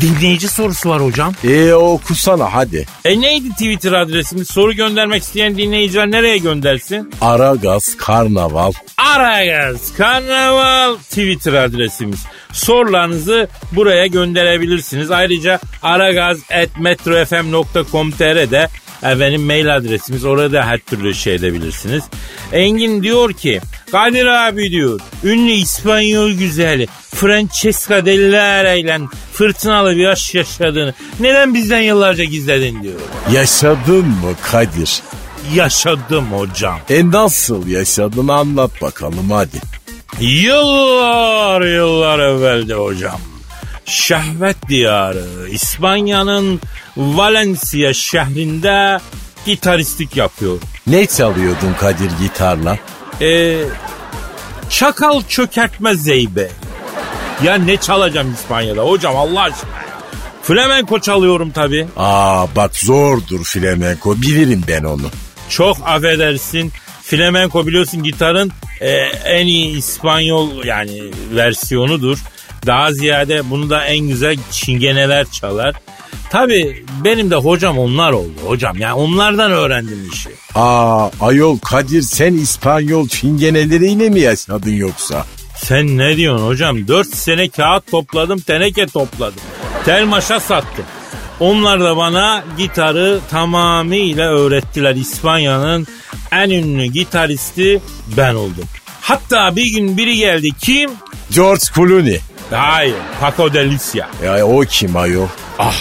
Dinleyici sorusu var hocam. E okusana hadi. E neydi Twitter adresimiz? Soru göndermek isteyen dinleyiciler nereye göndersin? Aragaz Karnaval. Aragaz Karnaval Twitter adresimiz. Sorularınızı buraya gönderebilirsiniz. Ayrıca aragaz.metrofm.com.tr'de efendim mail adresimiz. Orada her türlü şey edebilirsiniz. Engin diyor ki Kadir abi diyor ünlü İspanyol güzeli Francesca Dell'Ara ile fırtınalı bir aşk yaşadığını neden bizden yıllarca gizledin diyor. Yaşadın mı Kadir? Yaşadım hocam. E nasıl yaşadın anlat bakalım hadi. Yıllar yıllar evvelde hocam. Şehvet diyarı İspanya'nın Valencia şehrinde gitaristlik yapıyorum. Ne çalıyordun Kadir gitarla? Ee, çakal çökertme zeybe. Ya ne çalacağım İspanya'da hocam Allah aşkına. Flamenko çalıyorum tabi. Aa bak zordur flamenko bilirim ben onu. Çok affedersin. Flamenko biliyorsun gitarın e, en iyi İspanyol yani versiyonudur. Daha ziyade bunu da en güzel çingeneler çalar. Tabi benim de hocam onlar oldu hocam. Yani onlardan öğrendim işi. Aa ayol Kadir sen İspanyol çingeneleriyle mi yaşadın yoksa? Sen ne diyorsun hocam? Dört sene kağıt topladım, teneke topladım. Tel maşa sattım. Onlar da bana gitarı tamamıyla öğrettiler. İspanya'nın en ünlü gitaristi ben oldum. Hatta bir gün biri geldi. Kim? George Clooney. Hayır, Paco de Lucia. Ya o kim ayol? Ah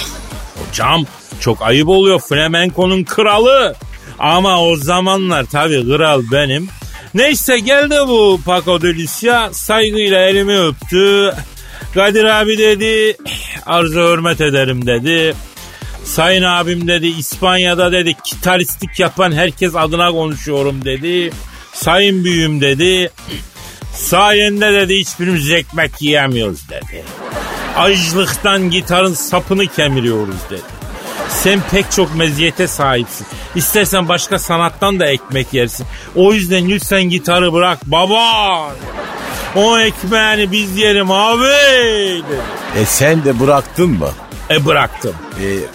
hocam çok ayıp oluyor flamenkonun kralı. Ama o zamanlar tabii kral benim. Neyse geldi bu Paco de Lucia saygıyla elimi öptü. Kadir abi dedi arzu hürmet ederim dedi. Sayın abim dedi İspanya'da dedi gitaristlik yapan herkes adına konuşuyorum dedi. Sayın büyüğüm dedi. Sayende dedi hiçbirimiz ekmek yiyemiyoruz dedi. Açlıktan gitarın sapını kemiriyoruz dedi. Sen pek çok meziyete sahipsin. İstersen başka sanattan da ekmek yersin. O yüzden lütfen gitarı bırak baba. O ekmeğini biz yerim abi dedi. E sen de bıraktın mı? E bıraktım.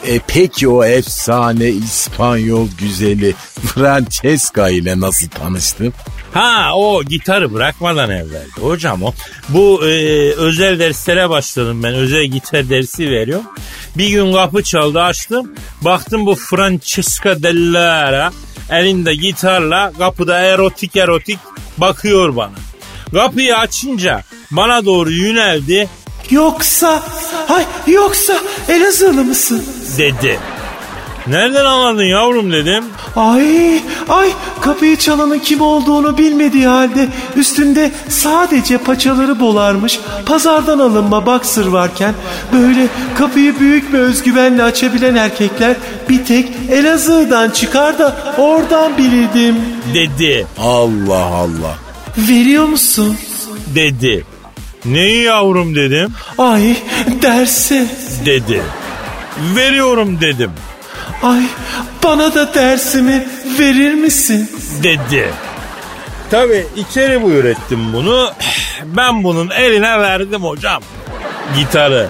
E, e peki o efsane İspanyol güzeli Francesca ile nasıl tanıştın? Ha o gitarı bırakmadan evveldi hocam o. Bu e, özel derslere başladım ben. Özel gitar dersi veriyorum. Bir gün kapı çaldı açtım. Baktım bu Francesca Dellara elinde gitarla kapıda erotik erotik bakıyor bana. Kapıyı açınca bana doğru yöneldi Yoksa, ay yoksa Elazığlı mısın? dedi. Nereden anladın yavrum dedim. Ay, ay kapıyı çalanın kim olduğunu bilmediği halde üstünde sadece paçaları bolarmış pazardan alınma baksır varken böyle kapıyı büyük bir özgüvenle açabilen erkekler bir tek Elazığ'dan çıkar da oradan bilirdim. Dedi. Allah Allah. Veriyor musun? Dedi. Neyi yavrum dedim. Ay dersi. Dedi. Veriyorum dedim. Ay bana da dersimi verir misin? Dedi. Tabi içeri buyur ettim bunu. Ben bunun eline verdim hocam. Gitarı.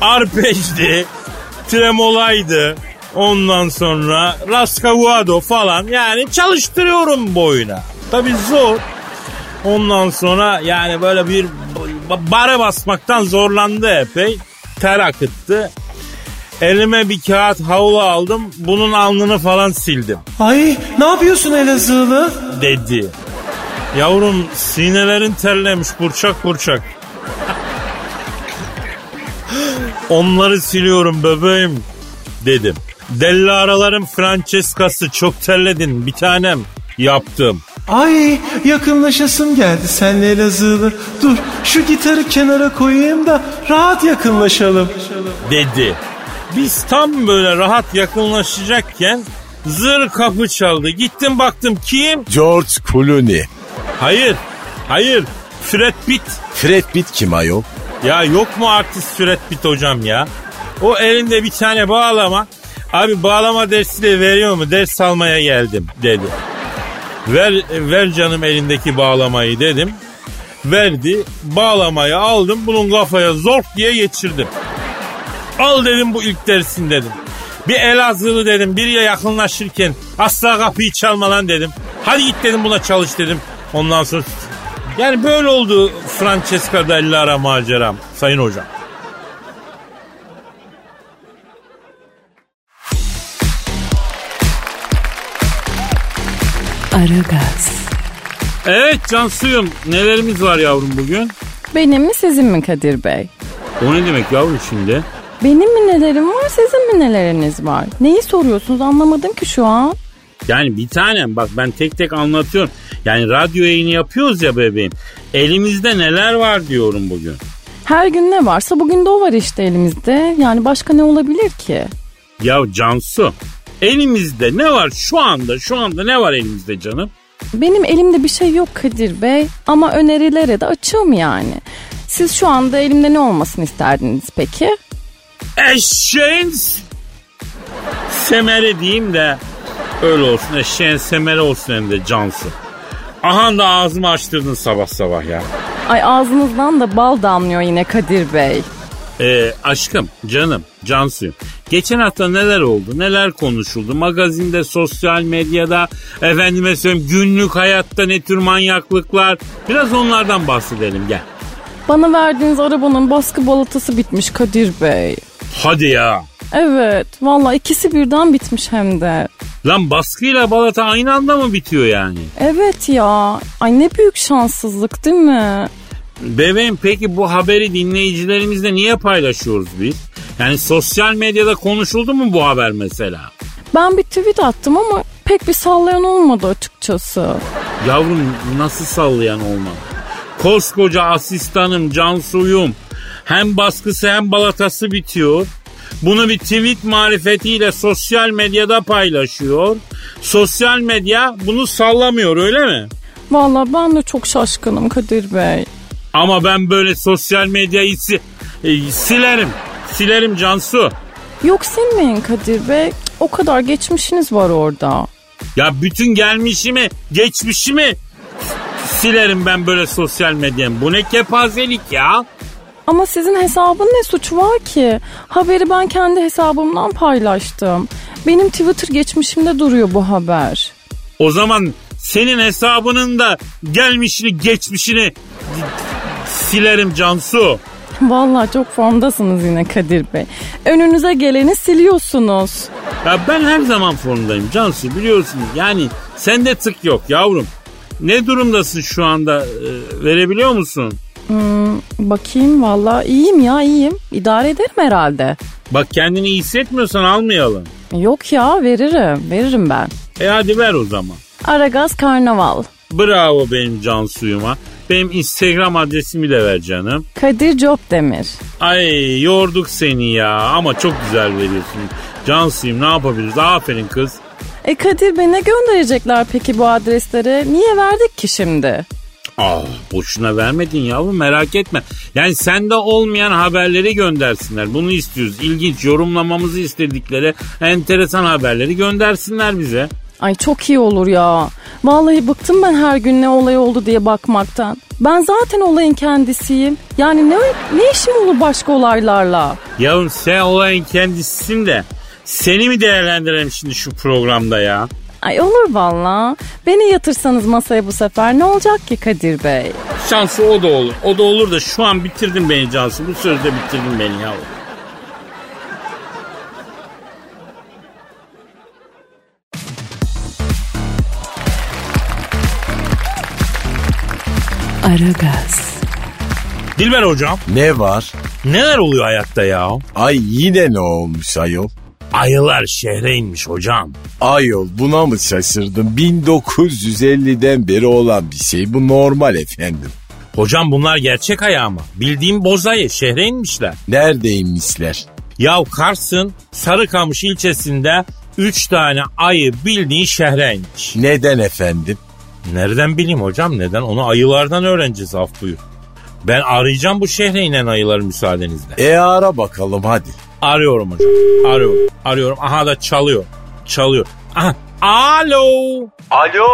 Arpejdi. Tremolaydı. Ondan sonra Rascavuado falan yani çalıştırıyorum boyuna. Tabi zor. Ondan sonra yani böyle bir bara basmaktan zorlandı epey. Ter akıttı. Elime bir kağıt havlu aldım. Bunun alnını falan sildim. Ay ne yapıyorsun Elazığlı? Dedi. Yavrum sinelerin terlemiş burçak burçak. Onları siliyorum bebeğim dedim. Deli aralarım Francesca'sı çok terledin bir tanem yaptım. Ay yakınlaşasım geldi senle Elazığlı. Dur şu gitarı kenara koyayım da rahat yakınlaşalım. Dedi. Biz tam böyle rahat yakınlaşacakken zır kapı çaldı. Gittim baktım kim? George Clooney. Hayır. Hayır. Fred Pitt. Fred Pitt kim ayol? Ya yok mu artist Fred Pitt hocam ya? O elinde bir tane bağlama. Abi bağlama dersi de veriyor mu? Ders almaya geldim dedi. Ver, ver canım elindeki bağlamayı dedim. Verdi. Bağlamayı aldım. Bunun kafaya zork diye geçirdim. Al dedim bu ilk dersin dedim. Bir Elazığlı dedim. Biriyle yakınlaşırken asla kapıyı çalma lan dedim. Hadi git dedim buna çalış dedim. Ondan sonra yani böyle oldu Francesca Dellara maceram sayın hocam. Aragaz. Evet Cansuyum nelerimiz var yavrum bugün? Benim mi sizin mi Kadir Bey? O ne demek yavrum şimdi? Benim mi nelerim var sizin mi neleriniz var? Neyi soruyorsunuz anlamadım ki şu an. Yani bir tanem bak ben tek tek anlatıyorum. Yani radyo yayını yapıyoruz ya bebeğim. Elimizde neler var diyorum bugün. Her gün ne varsa bugün de o var işte elimizde. Yani başka ne olabilir ki? Ya Cansu elimizde ne var şu anda şu anda ne var elimizde canım? Benim elimde bir şey yok Kadir Bey ama önerilere de açığım yani. Siz şu anda elimde ne olmasını isterdiniz peki? Eşeğin semeri diyeyim de öyle olsun eşeğin semeri olsun hem de Cansu. Aha da ağzımı açtırdın sabah sabah ya. Ay ağzınızdan da bal damlıyor yine Kadir Bey. Ee, aşkım, canım, Cansu'yum. Geçen hafta neler oldu, neler konuşuldu? Magazinde, sosyal medyada, efendime söyleyeyim günlük hayatta ne tür manyaklıklar. Biraz onlardan bahsedelim gel. Bana verdiğiniz arabanın baskı balatası bitmiş Kadir Bey. Hadi ya. Evet valla ikisi birden bitmiş hem de. Lan baskıyla balata aynı anda mı bitiyor yani? Evet ya. Ay ne büyük şanssızlık değil mi? Bebeğim peki bu haberi dinleyicilerimizle niye paylaşıyoruz biz? Yani sosyal medyada konuşuldu mu bu haber mesela? Ben bir tweet attım ama pek bir sallayan olmadı açıkçası. Yavrum nasıl sallayan olmam? Koskoca asistanım Cansu'yum. Hem baskısı hem balatası bitiyor. Bunu bir tweet marifetiyle sosyal medyada paylaşıyor. Sosyal medya bunu sallamıyor öyle mi? Valla ben de çok şaşkınım Kadir Bey. Ama ben böyle sosyal medyayı si- e, silerim. Silerim Cansu. Yok silmeyin Kadir Bey. O kadar geçmişiniz var orada. Ya bütün gelmişimi, geçmişimi silerim ben böyle sosyal medyanın. Bu ne kepazelik ya? Ama sizin hesabın ne suçu var ki? Haberi ben kendi hesabımdan paylaştım. Benim Twitter geçmişimde duruyor bu haber. O zaman senin hesabının da gelmişini, geçmişini silerim Cansu. Vallahi çok formdasınız yine Kadir Bey. Önünüze geleni siliyorsunuz. Ya ben her zaman formdayım Cansu biliyorsunuz. Yani sende tık yok yavrum. Ne durumdasın şu anda? Ee, verebiliyor musun? Bakayım vallahi iyiyim ya iyiyim. İdare ederim herhalde. Bak kendini iyi hissetmiyorsan almayalım. Yok ya veririm. Veririm ben. E hadi ver o zaman. Aragaz Karnaval. Bravo benim Cansu'yuma. Benim Instagram adresimi de ver canım. Kadir Copdemir. Ay yorduk seni ya ama çok güzel veriyorsun. Cansu'yum ne yapabiliriz? Aferin kız. E Kadir Bey ne gönderecekler peki bu adreslere? Niye verdik ki şimdi? Ah boşuna vermedin yavrum merak etme. Yani sende olmayan haberleri göndersinler. Bunu istiyoruz. İlginç yorumlamamızı istedikleri enteresan haberleri göndersinler bize. Ay çok iyi olur ya. Vallahi bıktım ben her gün ne olay oldu diye bakmaktan. Ben zaten olayın kendisiyim. Yani ne, ne işim olur başka olaylarla? Yavrum sen olayın kendisisin de seni mi değerlendirelim şimdi şu programda ya? Ay olur valla. Beni yatırsanız masaya bu sefer ne olacak ki Kadir Bey? Şansı o da olur. O da olur da şu an bitirdin beni Cansu. Bu sözde bitirdin beni yavrum. Aragaz, Dilber hocam Ne var? neler oluyor hayatta ya? Ay yine ne olmuş ayol? Ayılar şehre inmiş hocam. Ayol buna mı şaşırdın? 1950'den beri olan bir şey. Bu normal efendim. Hocam bunlar gerçek ayağı mı? Bildiğim bozayı şehre inmişler. Neredeymişler? Ya Kars'ın Sarıkamış ilçesinde 3 tane ayı bildiğin şehre inmiş. Neden efendim? Nereden bileyim hocam neden? Onu ayılardan öğreneceğiz af buyur. Ben arayacağım bu şehre inen ayıları müsaadenizle. E ara bakalım hadi. Arıyorum hocam. Arıyorum. Arıyorum. Aha da çalıyor. Çalıyor. Aha. Alo. Alo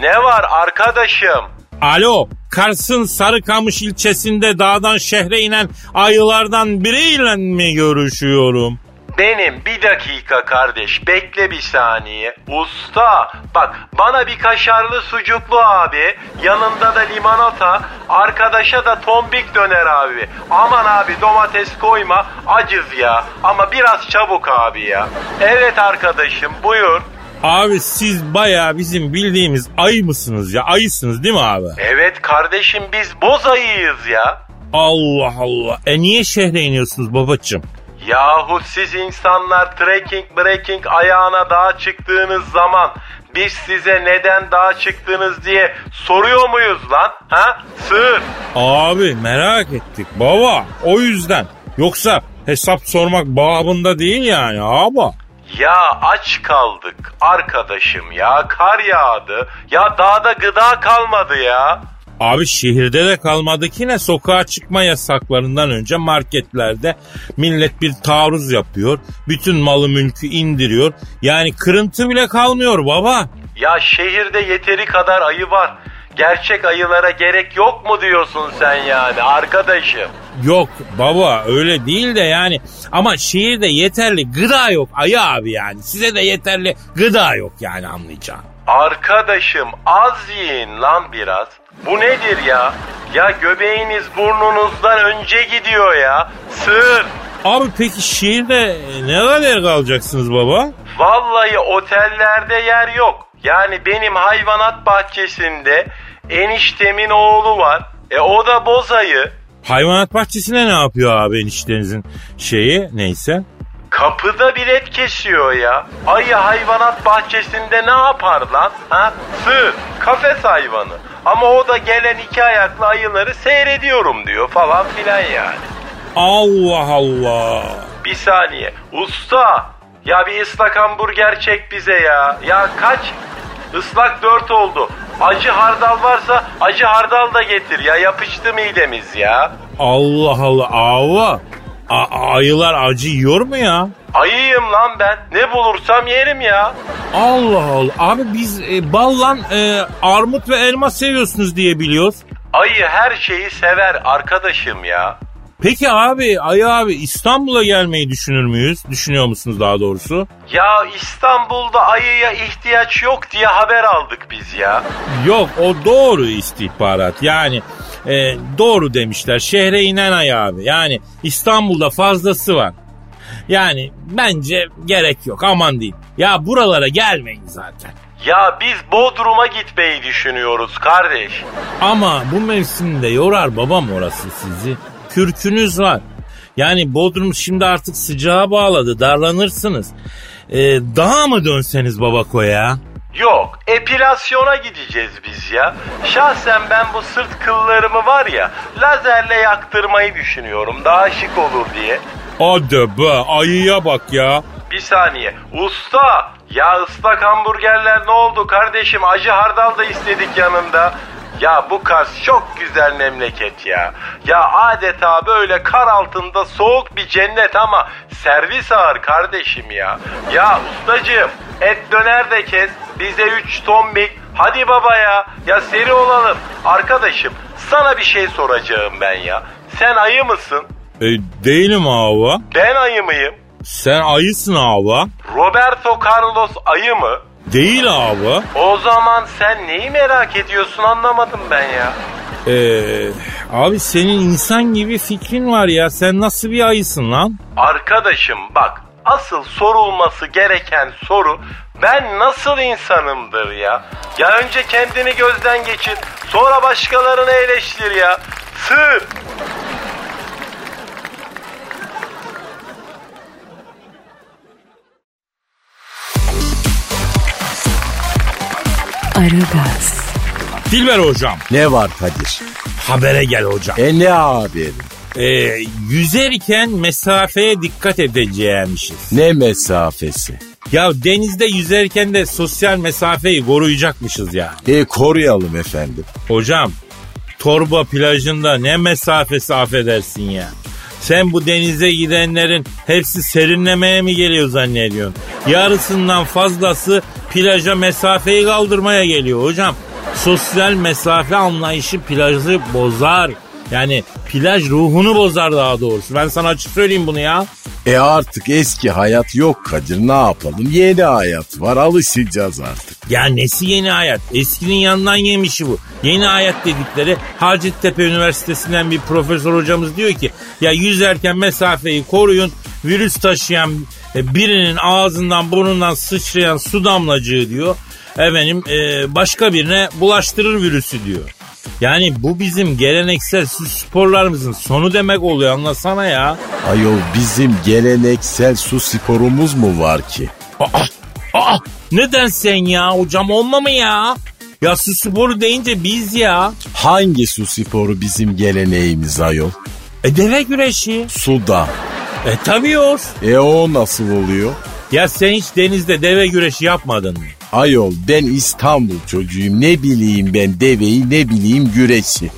ne var arkadaşım? Alo. Kars'ın Sarıkamış ilçesinde dağdan şehre inen ayılardan biriyle mi görüşüyorum? Benim bir dakika kardeş bekle bir saniye. Usta bak bana bir kaşarlı sucuklu abi yanında da limonata arkadaşa da tombik döner abi. Aman abi domates koyma acız ya ama biraz çabuk abi ya. Evet arkadaşım buyur. Abi siz baya bizim bildiğimiz ayı mısınız ya? Ayısınız değil mi abi? Evet kardeşim biz boz ayıyız ya. Allah Allah. E niye şehre iniyorsunuz babacığım? Yahu siz insanlar trekking breaking ayağına dağa çıktığınız zaman biz size neden dağa çıktınız diye soruyor muyuz lan? Ha? Sığır. Abi merak ettik baba. O yüzden. Yoksa hesap sormak babında değil yani abi. Ya aç kaldık arkadaşım ya kar yağdı. Ya dağda gıda kalmadı ya. Abi şehirde de kalmadı ki ne sokağa çıkma yasaklarından önce marketlerde millet bir taarruz yapıyor. Bütün malı mülkü indiriyor. Yani kırıntı bile kalmıyor baba. Ya şehirde yeteri kadar ayı var. Gerçek ayılara gerek yok mu diyorsun sen yani arkadaşım? Yok baba öyle değil de yani ama şehirde yeterli gıda yok ayı abi yani. Size de yeterli gıda yok yani anlayacağım. Arkadaşım az yiyin lan biraz. Bu nedir ya? Ya göbeğiniz burnunuzdan önce gidiyor ya. Sığır. Abi peki şehirde ne kadar kalacaksınız baba? Vallahi otellerde yer yok. Yani benim hayvanat bahçesinde eniştemin oğlu var. E o da bozayı. Hayvanat bahçesine ne yapıyor abi eniştenizin şeyi neyse? Kapıda bilet kesiyor ya. Ayı hayvanat bahçesinde ne yapar lan? Ha? Sığır, kafes hayvanı. Ama o da gelen iki ayaklı ayıları seyrediyorum diyor falan filan yani. Allah Allah. Bir saniye. Usta. Ya bir ıslak hamburger çek bize ya. Ya kaç? Islak dört oldu. Acı hardal varsa acı hardal da getir ya. Yapıştı midemiz ya. Allah Allah ava. A- ayılar acı yiyor mu ya? Ayıyım lan ben. Ne bulursam yerim ya. Allah Allah. Abi biz e, ballan e, armut ve elma seviyorsunuz diye biliyoruz. Ayı her şeyi sever arkadaşım ya. Peki abi Ayı abi İstanbul'a gelmeyi düşünür müyüz? Düşünüyor musunuz daha doğrusu? Ya İstanbul'da ayıya ihtiyaç yok diye haber aldık biz ya. Yok o doğru istihbarat. Yani e, doğru demişler. Şehre inen ayı abi. Yani İstanbul'da fazlası var. Yani bence gerek yok aman diyeyim. Ya buralara gelmeyin zaten. Ya biz Bodrum'a gitmeyi düşünüyoruz kardeş. Ama bu mevsimde yorar babam orası sizi. Kürkünüz var. Yani Bodrum şimdi artık sıcağa bağladı darlanırsınız. Ee, daha mı dönseniz Babako'ya? Yok epilasyona gideceğiz biz ya. Şahsen ben bu sırt kıllarımı var ya lazerle yaktırmayı düşünüyorum daha şık olur diye. Hadi be ayıya bak ya. Bir saniye. Usta ya ıslak hamburgerler ne oldu kardeşim acı hardal da istedik yanında. Ya bu Kars çok güzel memleket ya. Ya adeta böyle kar altında soğuk bir cennet ama servis ağır kardeşim ya. Ya ustacığım et döner de kes bize 3 tombik. Hadi baba ya ya seri olalım. Arkadaşım sana bir şey soracağım ben ya. Sen ayı mısın? E, değilim hava. Ben ayı mıyım? Sen ayısın hava. Roberto Carlos ayı mı? Değil abi. O zaman sen neyi merak ediyorsun anlamadım ben ya. Ee, abi senin insan gibi fikrin var ya. Sen nasıl bir ayısın lan? Arkadaşım bak asıl sorulması gereken soru ben nasıl insanımdır ya. Ya önce kendini gözden geçir sonra başkalarını eleştir ya. Sır. Aragaz, Dilber hocam. Ne var Kadir? Habere gel hocam. E ne haberin? Ee, yüzerken mesafeye dikkat edeceğimişiz. Ne mesafesi? Ya denizde yüzerken de sosyal mesafeyi koruyacakmışız ya. E koruyalım efendim. Hocam Torba plajında ne mesafesi affedersin ya. Sen bu denize gidenlerin hepsi serinlemeye mi geliyor zannediyorsun? Yarısından fazlası plaja mesafeyi kaldırmaya geliyor hocam. Sosyal mesafe anlayışı plajı bozar. Yani plaj ruhunu bozar daha doğrusu. Ben sana açık söyleyeyim bunu ya. E artık eski hayat yok Kadir ne yapalım? Yeni hayat var alışacağız artık. Ya nesi yeni hayat? Eskinin yanından yemişi bu. Yeni hayat dedikleri Hacettepe Üniversitesi'nden bir profesör hocamız diyor ki ya yüzerken mesafeyi koruyun. Virüs taşıyan e, birinin ağzından burnundan sıçrayan su damlacığı diyor. Efendim e, başka birine bulaştırır virüsü diyor. Yani bu bizim geleneksel su sporlarımızın sonu demek oluyor anlasana ya. Ayol bizim geleneksel su sporumuz mu var ki? Aa, aa, neden sen ya hocam olma mı ya? Ya su sporu deyince biz ya. Hangi su sporu bizim geleneğimiz ayol? E deve güreşi. Suda. E tabii o. E o nasıl oluyor? Ya sen hiç denizde deve güreşi yapmadın mı? Ayol ben İstanbul çocuğuyum ne bileyim ben deveyi ne bileyim güreşi.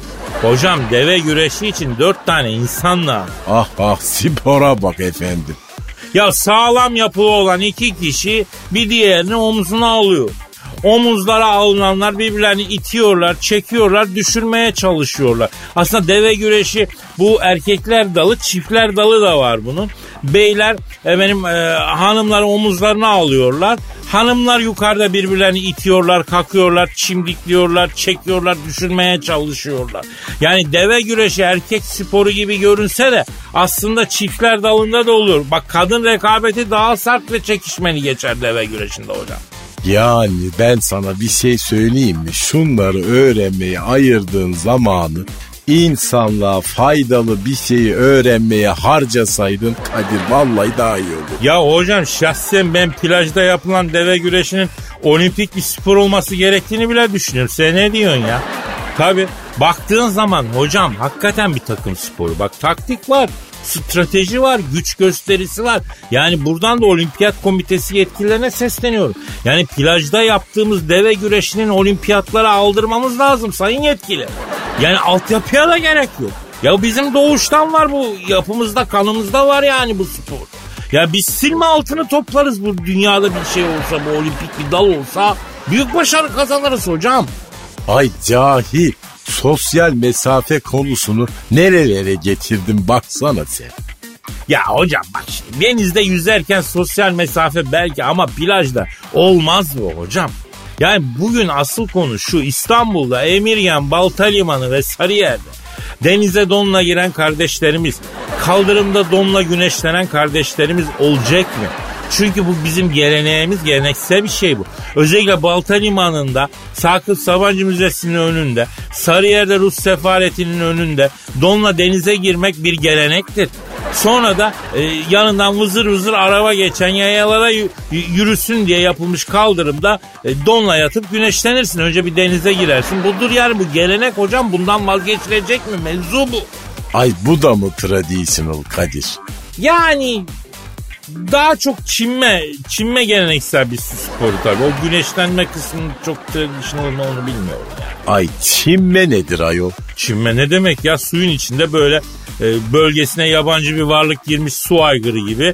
Hocam deve güreşi için dört tane insan lazım. Ah ah spora bak efendim. Ya sağlam yapılı olan iki kişi bir diğerini omzuna alıyor. Omuzlara alınanlar birbirlerini itiyorlar, çekiyorlar, düşürmeye çalışıyorlar. Aslında deve güreşi bu erkekler dalı, çiftler dalı da var bunun. Beyler efendim e, hanımları omuzlarına alıyorlar. Hanımlar yukarıda birbirlerini itiyorlar, kakıyorlar, çimdikliyorlar, çekiyorlar, düşürmeye çalışıyorlar. Yani deve güreşi erkek sporu gibi görünse de aslında çiftler dalında da oluyor. Bak kadın rekabeti daha sert ve çekişmeli geçer deve güreşinde hocam. Yani ben sana bir şey söyleyeyim mi? Şunları öğrenmeye ayırdığın zamanı insanlığa faydalı bir şeyi öğrenmeye harcasaydın Kadir vallahi daha iyi olur. Ya hocam şahsen ben plajda yapılan deve güreşinin olimpik bir spor olması gerektiğini bile düşünüyorum. Sen ne diyorsun ya? Tabi baktığın zaman hocam hakikaten bir takım sporu. Bak taktik var, strateji var, güç gösterisi var. Yani buradan da olimpiyat komitesi yetkililerine sesleniyorum. Yani plajda yaptığımız deve güreşinin olimpiyatlara aldırmamız lazım sayın yetkili. Yani altyapıya da gerek yok. Ya bizim doğuştan var bu yapımızda kanımızda var yani bu spor. Ya biz silme altını toplarız bu dünyada bir şey olsa bu olimpik bir dal olsa büyük başarı kazanırız hocam. Ay cahil sosyal mesafe konusunu nerelere getirdin baksana sen. Ya hocam bak şimdi denizde yüzerken sosyal mesafe belki ama plajda olmaz bu hocam. Yani bugün asıl konu şu İstanbul'da Emirgan, Balta Limanı ve Sarıyer'de denize donla giren kardeşlerimiz, kaldırımda donla güneşlenen kardeşlerimiz olacak mı? Çünkü bu bizim geleneğimiz, geleneksel bir şey bu. Özellikle Balta Limanı'nda, Sakıp Sabancı Müzesi'nin önünde, Sarıyer'de Rus sefaretinin önünde donla denize girmek bir gelenektir. Sonra da e, yanından vızır vızır araba geçen yayalara yürüsün diye yapılmış kaldırımda e, donla yatıp güneşlenirsin. Önce bir denize girersin. Budur yani bu gelenek hocam bundan vazgeçilecek mi? Mevzu bu. Ay bu da mı traditional Kadir? Yani daha çok çinme, çinme geleneksel bir su sporu tabii. O güneşlenme kısmının çok mı onu bilmiyorum yani. Ay çinme nedir ayol? Çinme ne demek ya suyun içinde böyle e, bölgesine yabancı bir varlık girmiş su aygırı gibi.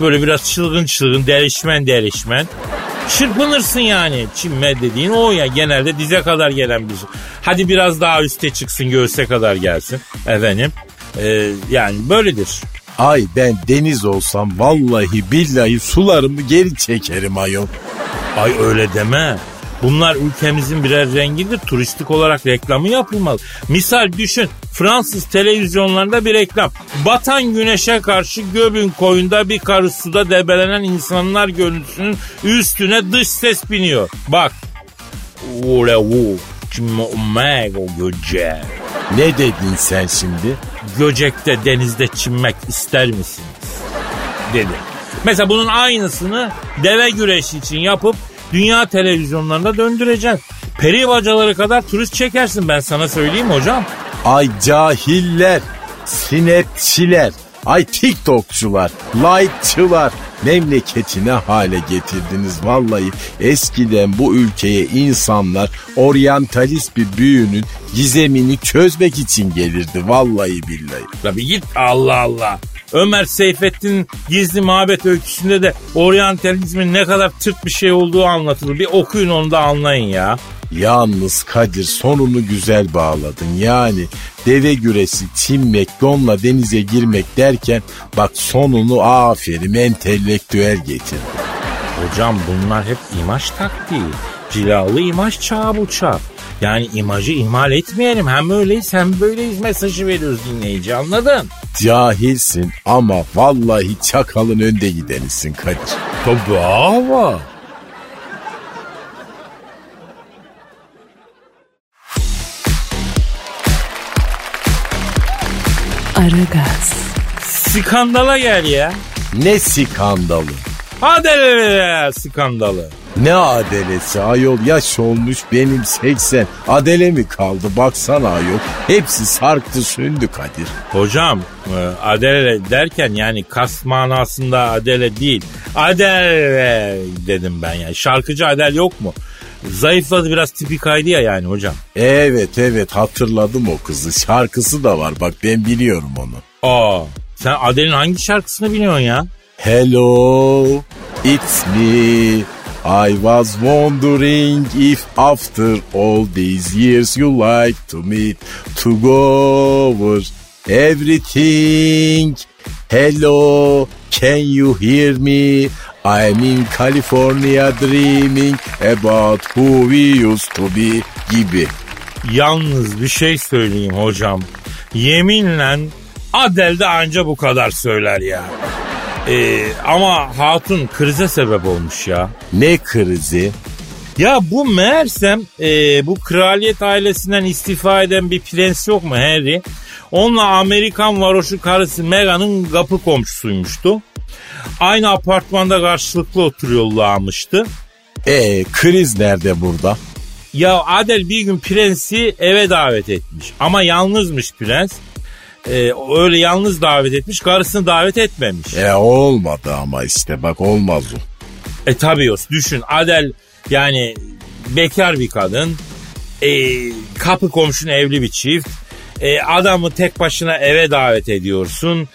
Böyle biraz çılgın çılgın delişmen delişmen. Çırpınırsın yani. Çinme dediğin o ya genelde dize kadar gelen bir su. Hadi biraz daha üste çıksın göğüse kadar gelsin. Efendim. E, yani böyledir. Ay ben deniz olsam vallahi billahi sularımı geri çekerim ayol. Ay öyle deme. Bunlar ülkemizin birer rengidir. Turistik olarak reklamı yapılmalı. Misal düşün Fransız televizyonlarında bir reklam. Batan güneşe karşı Göbün koyunda bir karı suda debelenen insanlar görüntüsünün üstüne dış ses biniyor. Bak. Voulez-vous o göce? Ne dedin sen şimdi? Göcekte denizde çimmek ister misiniz? Dedi. Mesela bunun aynısını deve güreşi için yapıp dünya televizyonlarında döndüreceksin. Peri bacaları kadar turist çekersin ben sana söyleyeyim hocam. Ay cahiller, sinetçiler, ay tiktokçular, like'çılar memleketi ne hale getirdiniz vallahi. Eskiden bu ülkeye insanlar oryantalist bir büyünün gizemini çözmek için gelirdi vallahi billahi. Tabi git Allah Allah. Ömer Seyfettin gizli mabet öyküsünde de oryantalizmin ne kadar tırt bir şey olduğu anlatılır. Bir okuyun onu da anlayın ya. Yalnız Kadir sonunu güzel bağladın. Yani deve güresi, çimmek, donla denize girmek derken bak sonunu aferin entelektüel getirdi. Hocam bunlar hep imaj taktiği. Cilalı imaj çağı bu çağ. Yani imajı ihmal etmeyelim. Hem öyleyiz hem böyleyiz mesajı veriyoruz dinleyici anladın? Cahilsin ama vallahi çakalın önde gidenisin Kadir. Tabii ama. Aragaz, Skandala gel ya. Ne skandalı. Hadi skandalı. Ne adelesi ayol yaş olmuş benim 80. Adele mi kaldı baksana ayol. Hepsi sarktı sündü Kadir. Hocam e, Adele derken yani kas manasında Adele değil. Adele dedim ben yani. Şarkıcı Adele yok mu? Zayıfladı biraz tipi kaydı ya yani hocam. Evet evet hatırladım o kızı. Şarkısı da var bak ben biliyorum onu. Aa, sen Adele'nin hangi şarkısını biliyorsun ya? Hello, it's me. I was wondering if after all these years you like to meet to go over everything. Hello, can you hear me? I'm in California dreaming about who we used to be gibi. Yalnız bir şey söyleyeyim hocam. Yeminle Adel de anca bu kadar söyler ya. Ee, ama hatun krize sebep olmuş ya. Ne krizi? Ya bu meğersem e, bu kraliyet ailesinden istifa eden bir prens yok mu Harry? Onunla Amerikan varoşu karısı Meghan'ın kapı komşusuymuştu. Aynı apartmanda karşılıklı oturuyorlarmıştı. E kriz nerede burada? Ya Adel bir gün prensi eve davet etmiş. Ama yalnızmış prens. Ee, öyle yalnız davet etmiş. Karısını davet etmemiş. E olmadı ama işte bak olmaz o. E tabii o. Düşün Adel yani bekar bir kadın. E, kapı komşun evli bir çift. E, adamı tek başına eve davet ediyorsun.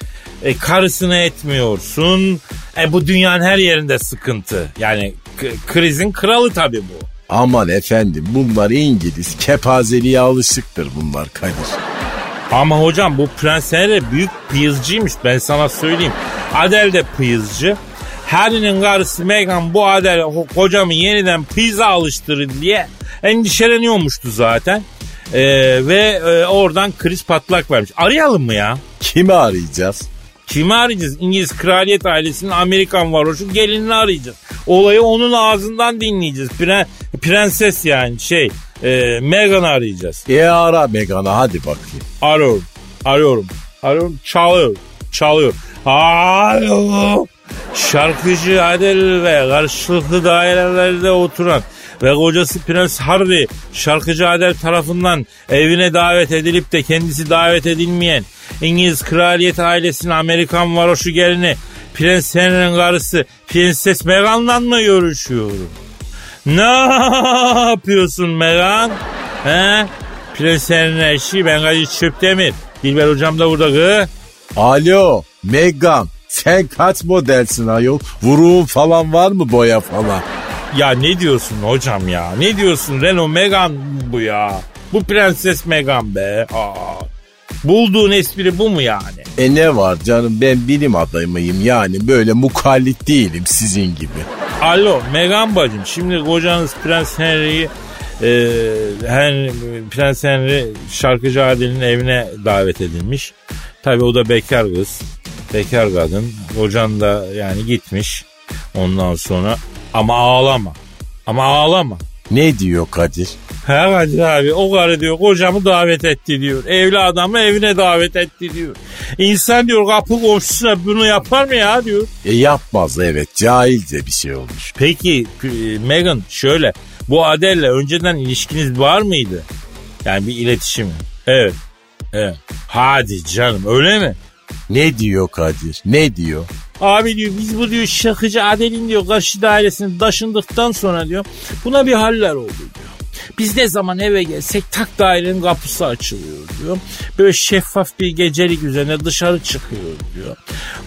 E, karısını etmiyorsun. E, bu dünyanın her yerinde sıkıntı. Yani krizin kralı tabii bu. Aman efendim bunlar İngiliz kepazeliğe alışıktır bunlar Kadir. Ama hocam bu Prens Henry büyük pıyızcıymış ben sana söyleyeyim. Adel de pıyızcı. Harry'nin karısı Meghan bu Adel kocamı yeniden pizza alıştırır diye endişeleniyormuştu zaten. Ee, ve e, oradan kriz patlak vermiş. Arayalım mı ya? Kimi arayacağız? Kimi arayacağız? İngiliz kraliyet ailesinin Amerikan varoşu gelinini arayacağız. Olayı onun ağzından dinleyeceğiz. Pre- prenses yani şey e, Meghan'ı arayacağız. E ara Meghan'a hadi bakayım. Arıyorum. Arıyorum. Arıyorum. Çalıyor. Çalıyor. Alo. Şarkıcı Adel ve karşılıklı dairelerde oturan ve kocası Prens Harry şarkıcı Adel tarafından evine davet edilip de kendisi davet edilmeyen İngiliz kraliyet ailesinin Amerikan varoşu gelini Prens Henry'nin karısı Prenses Meghan'la mı görüşüyorum? Ne yapıyorsun Meghan? He? Prens Henry'nin eşi ben Kadir Çöptemir. Dilber hocam da burada kız. Alo Meghan sen kaç modelsin ayol? Vuruğun falan var mı boya falan? Ya ne diyorsun hocam ya? Ne diyorsun Renault Meghan bu ya? Bu Prenses Meghan be. Aa. Bulduğun espri bu mu yani? E ne var canım ben bilim adamıyım yani böyle mukallit değilim sizin gibi. Alo Megan bacım şimdi kocanız Prens Henry'i e, Henry, Prens Henry şarkıcı Adil'in evine davet edilmiş. Tabi o da bekar kız. Bekar kadın. Kocan da yani gitmiş. Ondan sonra ama ağlama. Ama ağlama. Ne diyor Kadir? He Kadir abi o karı diyor kocamı davet etti diyor. Evli adamı evine davet etti diyor. İnsan diyor kapı komşusuna bunu yapar mı ya diyor. E yapmaz evet cahilce bir şey olmuş. Peki e, Megan şöyle bu Adele'le önceden ilişkiniz var mıydı? Yani bir iletişim. Evet. Evet. Hadi canım öyle mi? Ne diyor Kadir? Ne diyor? Abi diyor biz bu diyor şakıcı Adel'in diyor karşı dairesini taşındıktan sonra diyor buna bir haller oldu diyor. Biz ne zaman eve gelsek tak dairenin kapısı açılıyor diyor. Böyle şeffaf bir gecelik üzerine dışarı çıkıyor diyor.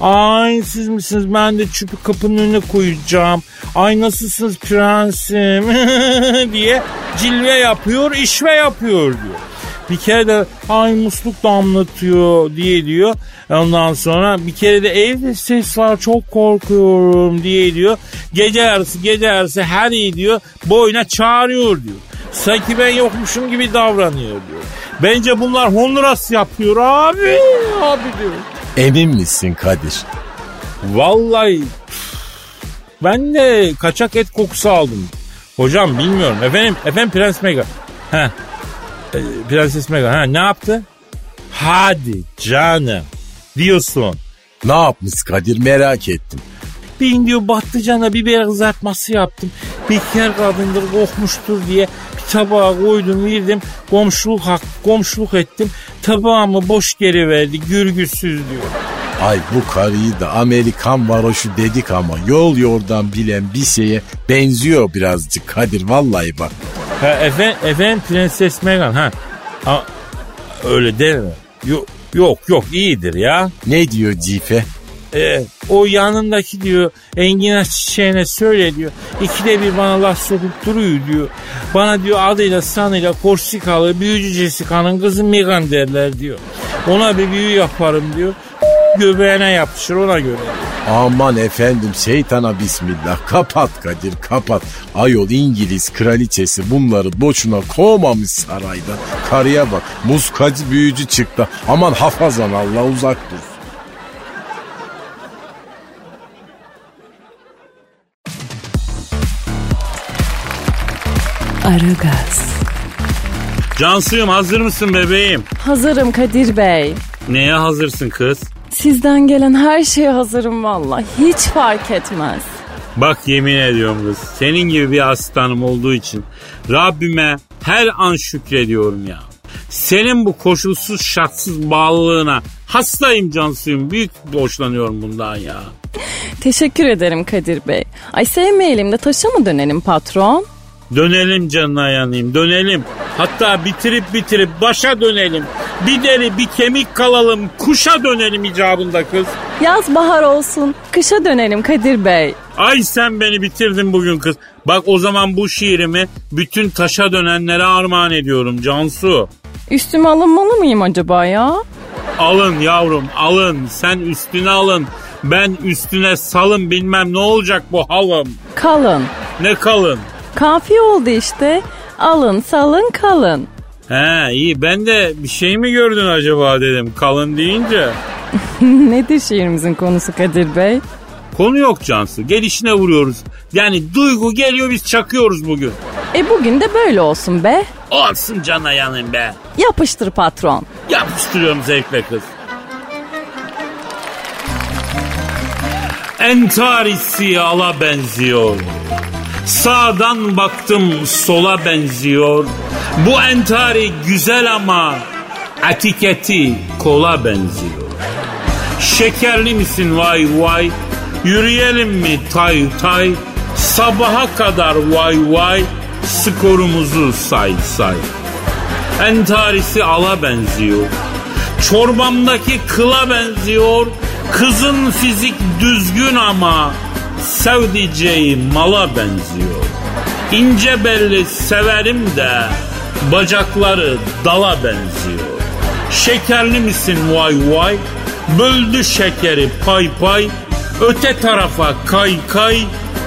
Ay siz misiniz ben de çöpü kapının önüne koyacağım. Ay nasılsınız prensim diye cilve yapıyor işve yapıyor diyor. Bir kere de ay musluk damlatıyor diye diyor. Ondan sonra bir kere de evde ses var çok korkuyorum diye diyor. Gece yarısı gece yarısı her iyi diyor boyuna çağırıyor diyor. Sanki ben yokmuşum gibi davranıyor diyor. Bence bunlar Honduras yapıyor abi. Abi diyor. Emin misin Kadir? Vallahi ben de kaçak et kokusu aldım. Hocam bilmiyorum. Efendim, efendim Prens Mega. Heh. E, Prenses Mega. Ha, ne yaptı? Hadi canım. Diyorsun. Ne yapmış Kadir merak ettim. Ben diyor battıcana biber kızartması yaptım. Bekar kadındır kokmuştur diye bir tabağa koydum verdim. Komşuluk hak, komşuluk ettim. Tabağımı boş geri verdi gürgüsüz diyor. Ay bu karıyı da Amerikan varoşu dedik ama yol yordan bilen bir şeye benziyor birazcık Kadir vallahi bak. Ha, efendim, efendim Prenses Meghan ha. ha öyle deme. Yok, yok yok iyidir ya. Ne diyor Cife? Ee, o yanındaki diyor enginar çiçeğine söyle diyor. İkide bir bana laf sokup duruyor diyor. Bana diyor adıyla sanıyla Korsikalı büyücü Jessica'nın kızı Megan derler diyor. Ona bir büyü yaparım diyor. Göbeğine yapışır ona göre. Aman efendim şeytana bismillah kapat Kadir kapat. Ayol İngiliz kraliçesi bunları boşuna kovmamış sarayda. Karıya bak muskacı büyücü çıktı. Aman hafazan Allah uzak dur. Aragaz, Cansuyum hazır mısın bebeğim? Hazırım Kadir Bey. Neye hazırsın kız? Sizden gelen her şeye hazırım valla. Hiç fark etmez. Bak yemin ediyorum kız. Senin gibi bir asistanım olduğu için Rabbime her an şükrediyorum ya. Senin bu koşulsuz şartsız bağlılığına hastayım Cansuyum. Büyük hoşlanıyorum bundan ya. Teşekkür ederim Kadir Bey. Ay sevmeyelim de taşa mı dönelim patron? Dönelim canına yanayım dönelim. Hatta bitirip bitirip başa dönelim. Bir deri bir kemik kalalım kuşa dönelim icabında kız. Yaz bahar olsun. Kışa dönelim Kadir Bey. Ay sen beni bitirdin bugün kız. Bak o zaman bu şiirimi bütün taşa dönenlere armağan ediyorum Cansu. Üstüme alınmalı mıyım acaba ya? Alın yavrum alın sen üstüne alın. Ben üstüne salın bilmem ne olacak bu halım. Kalın. Ne kalın. Kafi oldu işte. Alın salın kalın. He iyi ben de bir şey mi gördün acaba dedim kalın deyince. Nedir şiirimizin konusu Kadir Bey? Konu yok Cansu gelişine vuruyoruz. Yani duygu geliyor biz çakıyoruz bugün. E bugün de böyle olsun be. Olsun cana yanın be. Yapıştır patron. Yapıştırıyorum zevkle kız. Entarisi ala benziyor. Sağdan baktım sola benziyor. Bu entari güzel ama etiketi kola benziyor. Şekerli misin vay vay? Yürüyelim mi tay tay? Sabaha kadar vay vay. Skorumuzu say say. Entarisi ala benziyor. Çorbamdaki kıla benziyor. Kızın fizik düzgün ama sevdiceği mala benziyor. İnce belli severim de bacakları dala benziyor. Şekerli misin vay vay? Böldü şekeri pay pay. Öte tarafa kay kay.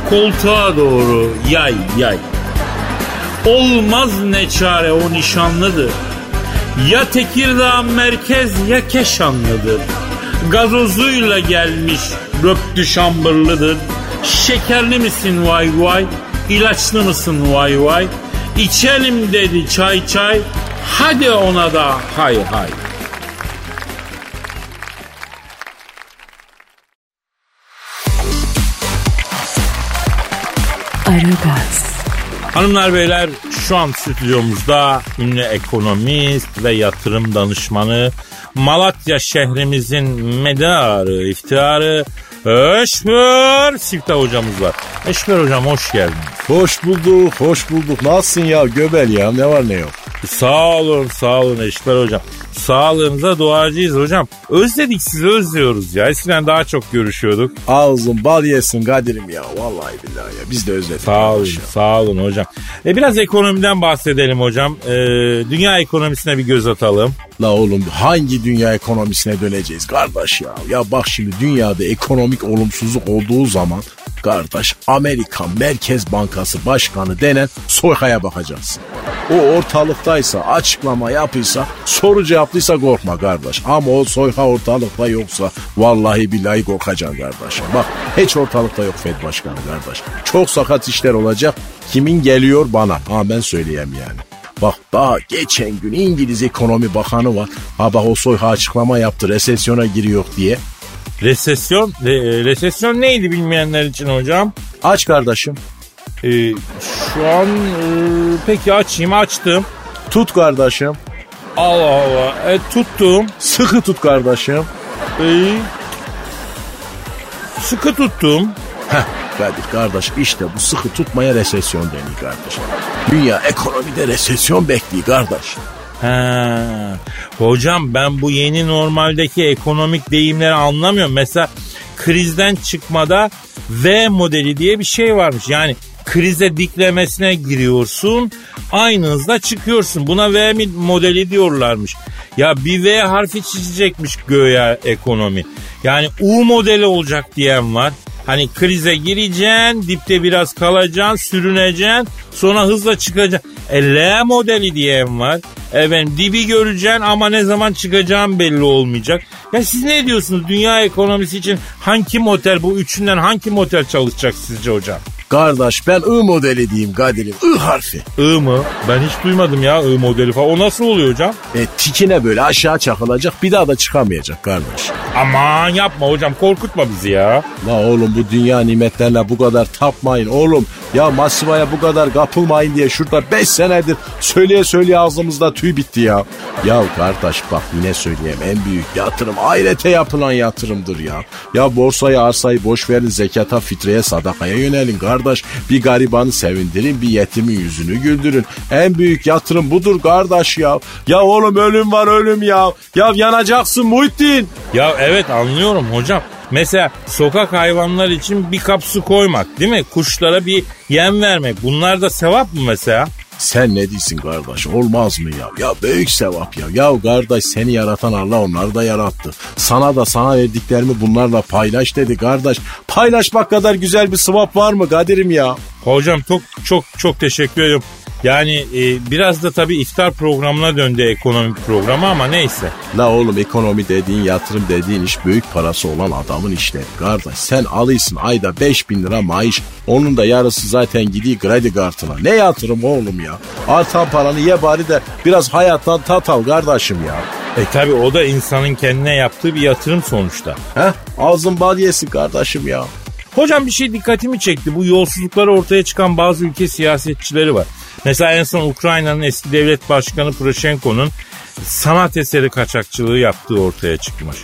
koltuğa doğru yay yay. Olmaz ne çare o nişanlıdır. Ya Tekirdağ merkez ya Keşanlıdır. Gazozuyla gelmiş röptü şambırlıdır. Şekerli misin vay vay? İlaçlı mısın vay vay? İçelim dedi çay çay. Hadi ona da hay hay. Aragaz, Hanımlar beyler şu an stüdyomuzda ünlü ekonomist ve yatırım danışmanı Malatya şehrimizin medarı, iftiharı Eşber Siftah hocamız var. Eşber hocam hoş geldiniz. Hoş bulduk, hoş bulduk. Nasılsın ya göbel ya ne var ne yok. Sağ olun, sağ olun Eşber hocam. Sağlığınıza duacıyız hocam. Özledik sizi özlüyoruz ya. Eskiden daha çok görüşüyorduk. Ağzın bal yesin Kadir'im ya. Vallahi billahi ya biz de özledik. Sağ olun, ya. sağ olun hocam. E biraz ekonomiden bahsedelim hocam. E, dünya ekonomisine bir göz atalım. La oğlum hangi dünya ekonomisine döneceğiz kardeş ya? Ya bak şimdi dünyada ekonomik olumsuzluk olduğu zaman kardeş Amerika Merkez Bankası Başkanı denen soykaya bakacaksın. O ortalıktaysa açıklama yapıysa soru cevaplıysa korkma kardeş. Ama o soyka ortalıkta yoksa vallahi billahi korkacaksın kardeş. Bak hiç ortalıkta yok Fed Başkanı kardeş. Çok sakat işler olacak. Kimin geliyor bana? Ha ben söyleyeyim yani. Bak daha geçen gün İngiliz ekonomi bakanı var. Ha bak o soyha açıklama yaptı resesyona giriyor diye. Resesyon, re- e, resesyon neydi bilmeyenler için hocam? Aç kardeşim. E, şu an e, peki açayım açtım. Tut kardeşim. Allah Allah. E, tuttum. Sıkı tut kardeşim. E, sıkı tuttum. Heh Kadir kardeş işte bu sıkı tutmaya resesyon deniyor kardeş. Dünya ekonomide resesyon bekliyor kardeş. Ha. Hocam ben bu yeni normaldeki ekonomik deyimleri anlamıyorum. Mesela krizden çıkmada V modeli diye bir şey varmış. Yani krize diklemesine giriyorsun aynı hızda çıkıyorsun. Buna V modeli diyorlarmış. Ya bir V harfi çizecekmiş göğe ekonomi. Yani U modeli olacak diyen var. Hani krize gireceksin, dipte biraz kalacaksın, sürüneceksin, sonra hızla çıkacaksın. E L modeli diyen var. Efendim dibi göreceksin ama ne zaman çıkacağın belli olmayacak. Ya siz ne diyorsunuz dünya ekonomisi için hangi motel bu üçünden hangi motel çalışacak sizce hocam? Kardeş ben I modeli diyeyim Kadir'im. I harfi. I mı? Ben hiç duymadım ya I modeli falan. O nasıl oluyor hocam? E, tikine böyle aşağı çakılacak bir daha da çıkamayacak kardeş. Aman yapma hocam korkutma bizi ya. La oğlum bu dünya nimetlerine bu kadar tapmayın oğlum. Ya masivaya bu kadar kapılmayın diye şurada 5 senedir söyleye söyleye ağzımızda tüy bitti ya. Ya kardeş bak yine söyleyeyim en büyük yatırım ahirete yapılan yatırımdır ya. Ya borsayı arsayı boş verin zekata fitreye sadakaya yönelin kardeş. Bir garibanı sevindirin bir yetimin yüzünü güldürün. En büyük yatırım budur kardeş ya. Ya oğlum ölüm var ölüm ya. Ya yanacaksın Muhittin. Ya evet anlıyorum hocam. Mesela sokak hayvanlar için bir kap su koymak değil mi? Kuşlara bir yem vermek. Bunlar da sevap mı mesela? Sen ne diyorsun kardeş olmaz mı ya? Ya büyük sevap ya. Ya kardeş seni yaratan Allah onları da yarattı. Sana da sana verdiklerimi bunlarla paylaş dedi kardeş. Paylaşmak kadar güzel bir sevap var mı Kadir'im ya? Hocam çok çok çok teşekkür ediyorum. Yani e, biraz da tabii iftar programına döndü ekonomik programı ama neyse. La oğlum ekonomi dediğin yatırım dediğin iş büyük parası olan adamın işleri kardeş. Sen alıyorsun ayda 5000 lira maaş. Onun da yarısı zaten gidiyor kredi kartına. Ne yatırım oğlum ya? Artan paranı ye bari de biraz hayattan tat al kardeşim ya. E tabii o da insanın kendine yaptığı bir yatırım sonuçta. Heh ağzın bal yesin kardeşim ya. Hocam bir şey dikkatimi çekti. Bu yolsuzlukları ortaya çıkan bazı ülke siyasetçileri var. Mesela en son Ukrayna'nın eski devlet başkanı Poroshenko'nun sanat eseri kaçakçılığı yaptığı ortaya çıkmış.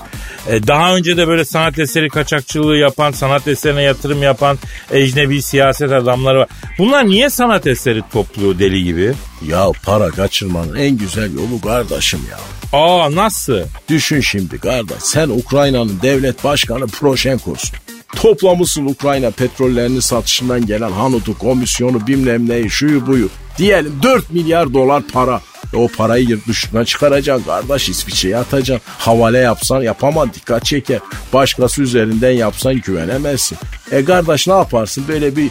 E, daha önce de böyle sanat eseri kaçakçılığı yapan, sanat eserine yatırım yapan ecnebi siyaset adamları var. Bunlar niye sanat eseri topluyor deli gibi? Ya para kaçırmanın en güzel yolu kardeşim ya. Aa nasıl? Düşün şimdi kardeş sen Ukrayna'nın devlet başkanı Poroshenko'sun. Toplamışsın Ukrayna petrollerinin satışından gelen hanutu, komisyonu, bilmem neyi, şuyu buyu. Diyelim 4 milyar dolar para. E o parayı yurt dışına çıkaracaksın kardeş İsviçre'ye atacaksın. Havale yapsan yapamam dikkat çeker. Başkası üzerinden yapsan güvenemezsin. E kardeş ne yaparsın böyle bir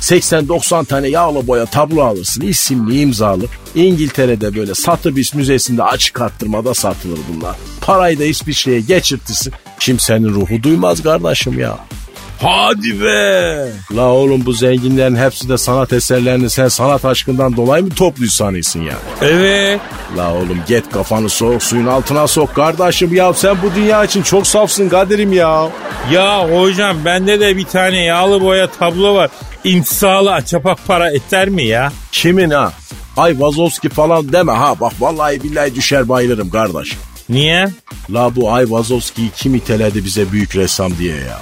80-90 tane yağlı boya tablo alırsın isimli imzalı. İngiltere'de böyle Sotheby's Müzesi'nde açık arttırmada satılır bunlar. Parayı da İsviçre'ye geçirtirsin. Kimsenin ruhu duymaz kardeşim ya. Hadi be. La oğlum bu zenginlerin hepsi de sanat eserlerini sen sanat aşkından dolayı mı topluyor sanıyorsun ya? Evet. La oğlum get kafanı soğuk suyun altına sok kardeşim ya sen bu dünya için çok safsın Kadir'im ya. Ya hocam bende de bir tane yağlı boya tablo var. İmsalı açapak para eter mi ya? Kimin ha? Ay Vazovski falan deme ha bak vallahi billahi düşer bayılırım kardeş. Niye? La bu Ay Vazovski'yi kim iteledi bize büyük ressam diye ya.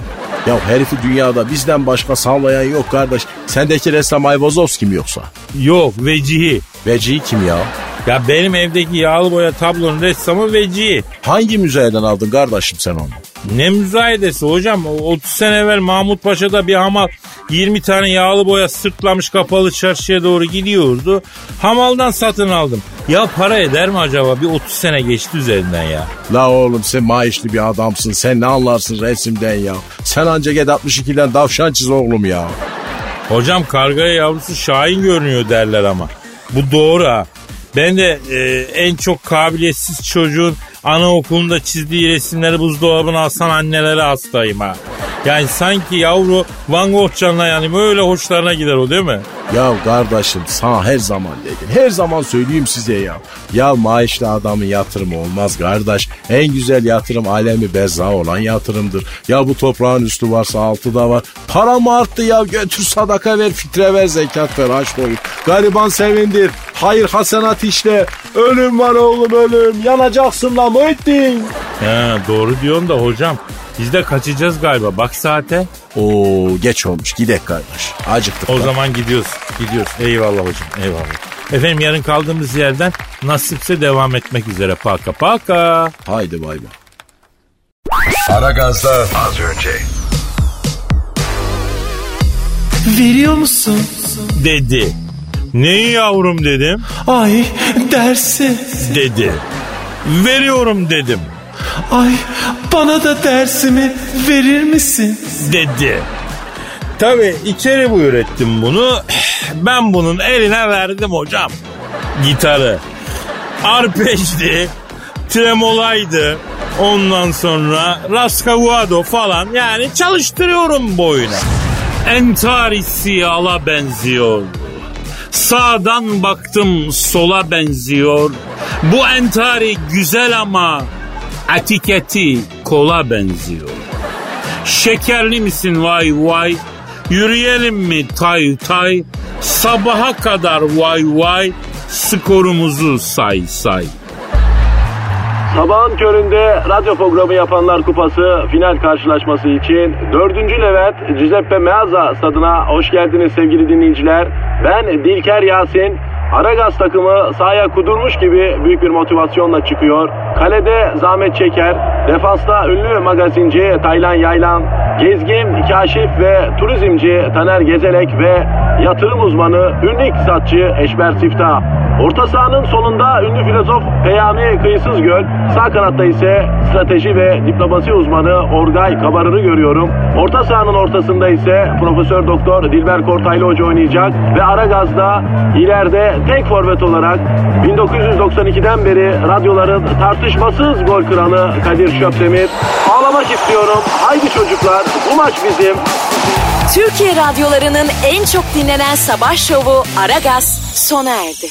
Ya herifi dünyada bizden başka sallayan yok kardeş. Sendeki ressam Ay Vazovski mi yoksa? Yok vecihi. Vecihi kim ya? Ya benim evdeki yağlı boya tablonun ressamı vecihi. Hangi müzeyeden aldın kardeşim sen onu? Ne müzayedesi hocam? 30 sene evvel Mahmut Paşa'da bir hamal 20 tane yağlı boya sırtlamış kapalı çarşıya doğru gidiyordu. Hamaldan satın aldım. Ya para eder mi acaba? Bir 30 sene geçti üzerinden ya. La oğlum sen maaşlı bir adamsın. Sen ne anlarsın resimden ya? Sen ancak 62'den davşan çiz oğlum ya. Hocam kargaya yavrusu Şahin görünüyor derler ama. Bu doğru ha. Ben de e, en çok kabiliyetsiz çocuğun anaokulunda çizdiği resimleri buzdolabına asan annelere hastayım ha. Yani sanki yavru Van Gogh canına yani böyle hoşlarına gider o değil mi? Ya kardeşim sana her zaman dedim. Her zaman söyleyeyim size ya. Ya maaşlı adamın yatırımı olmaz kardeş. En güzel yatırım alemi beza olan yatırımdır. Ya bu toprağın üstü varsa altı da var. Para mı arttı ya götür sadaka ver fitre ver zekat ver aç doyur. Gariban sevindir. Hayır hasenat işte. Ölüm var oğlum ölüm. Yanacaksın lan Muhittin. He, doğru diyorsun da hocam. Biz de kaçacağız galiba. Bak saate. Oo geç olmuş gidek kardeş. Acıktık. O lan. zaman gidiyoruz. Gidiyoruz. Eyvallah hocam. Eyvallah. Efendim yarın kaldığımız yerden nasipse devam etmek üzere. Paka paka. Haydi bay bay. Aragaz'da az önce. Veriyor musun? Dedi. Neyi yavrum dedim. Ay dersi. Dedi. Veriyorum dedim. Ay bana da dersimi verir misin? Dedi. Tabi içeri buyur ettim bunu. Ben bunun eline verdim hocam. Gitarı. Arpejdi. Tremolaydı. Ondan sonra Rascavuado falan yani çalıştırıyorum boyuna. Entarisi ala benziyor. Sağdan baktım sola benziyor. Bu entari güzel ama etiketi kola benziyor. Şekerli misin vay vay? Yürüyelim mi tay tay? Sabaha kadar vay vay. Skorumuzu say say. Sabahın köründe radyo programı yapanlar kupası final karşılaşması için 4. Levent Giuseppe Meazza stadına hoş geldiniz sevgili dinleyiciler. Ben Dilker Yasin. Aragaz takımı sahaya kudurmuş gibi büyük bir motivasyonla çıkıyor. Kalede Zahmet Çeker, defansta ünlü magazinci Taylan Yaylan, gezgin, kaşif ve turizmci Taner Gezelek ve yatırım uzmanı ünlü iktisatçı Eşber Siftah. Orta sahanın solunda ünlü filozof Peyami Kıyısız Göl, sağ kanatta ise strateji ve diplomasi uzmanı Orgay Kabarır'ı görüyorum. Orta sahanın ortasında ise Profesör Doktor Dilber Kortaylı Hoca oynayacak ve Aragaz'da ileride tek forvet olarak 1992'den beri radyoların tartışmasız gol kralı Kadir Şöpdemir. Ağlamak istiyorum. Haydi çocuklar bu maç bizim. Türkiye radyolarının en çok dinlenen sabah şovu Aragaz sona erdi.